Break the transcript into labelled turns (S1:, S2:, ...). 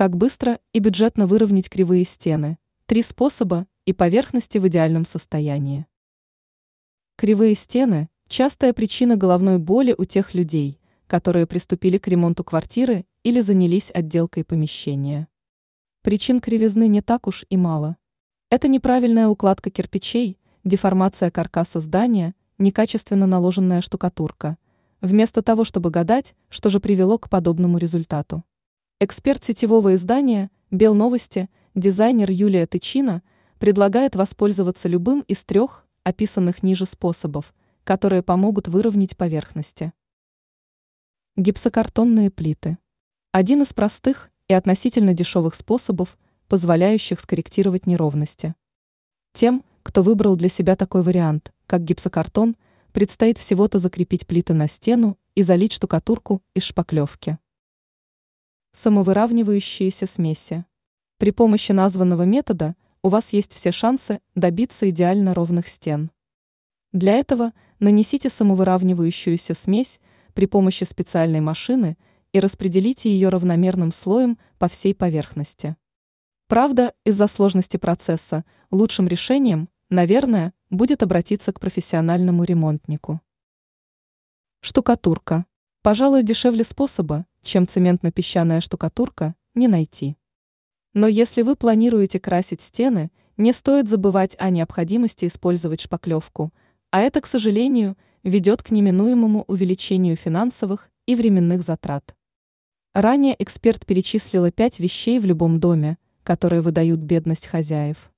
S1: Как быстро и бюджетно выровнять кривые стены. Три способа и поверхности в идеальном состоянии. Кривые стены – частая причина головной боли у тех людей, которые приступили к ремонту квартиры или занялись отделкой помещения. Причин кривизны не так уж и мало. Это неправильная укладка кирпичей, деформация каркаса здания, некачественно наложенная штукатурка, вместо того, чтобы гадать, что же привело к подобному результату. Эксперт сетевого издания «Белновости», дизайнер Юлия Тычина, предлагает воспользоваться любым из трех описанных ниже способов, которые помогут выровнять поверхности. Гипсокартонные плиты. Один из простых и относительно дешевых способов, позволяющих скорректировать неровности. Тем, кто выбрал для себя такой вариант, как гипсокартон, предстоит всего-то закрепить плиты на стену и залить штукатурку из шпаклевки. Самовыравнивающиеся смеси. При помощи названного метода у вас есть все шансы добиться идеально ровных стен. Для этого нанесите самовыравнивающуюся смесь при помощи специальной машины и распределите ее равномерным слоем по всей поверхности. Правда, из-за сложности процесса лучшим решением, наверное, будет обратиться к профессиональному ремонтнику. Штукатурка. Пожалуй, дешевле способа, чем цементно-песчаная штукатурка, не найти. Но если вы планируете красить стены, не стоит забывать о необходимости использовать шпаклевку, а это, к сожалению, ведет к неминуемому увеличению финансовых и временных затрат. Ранее эксперт перечислила пять вещей в любом доме, которые выдают бедность хозяев.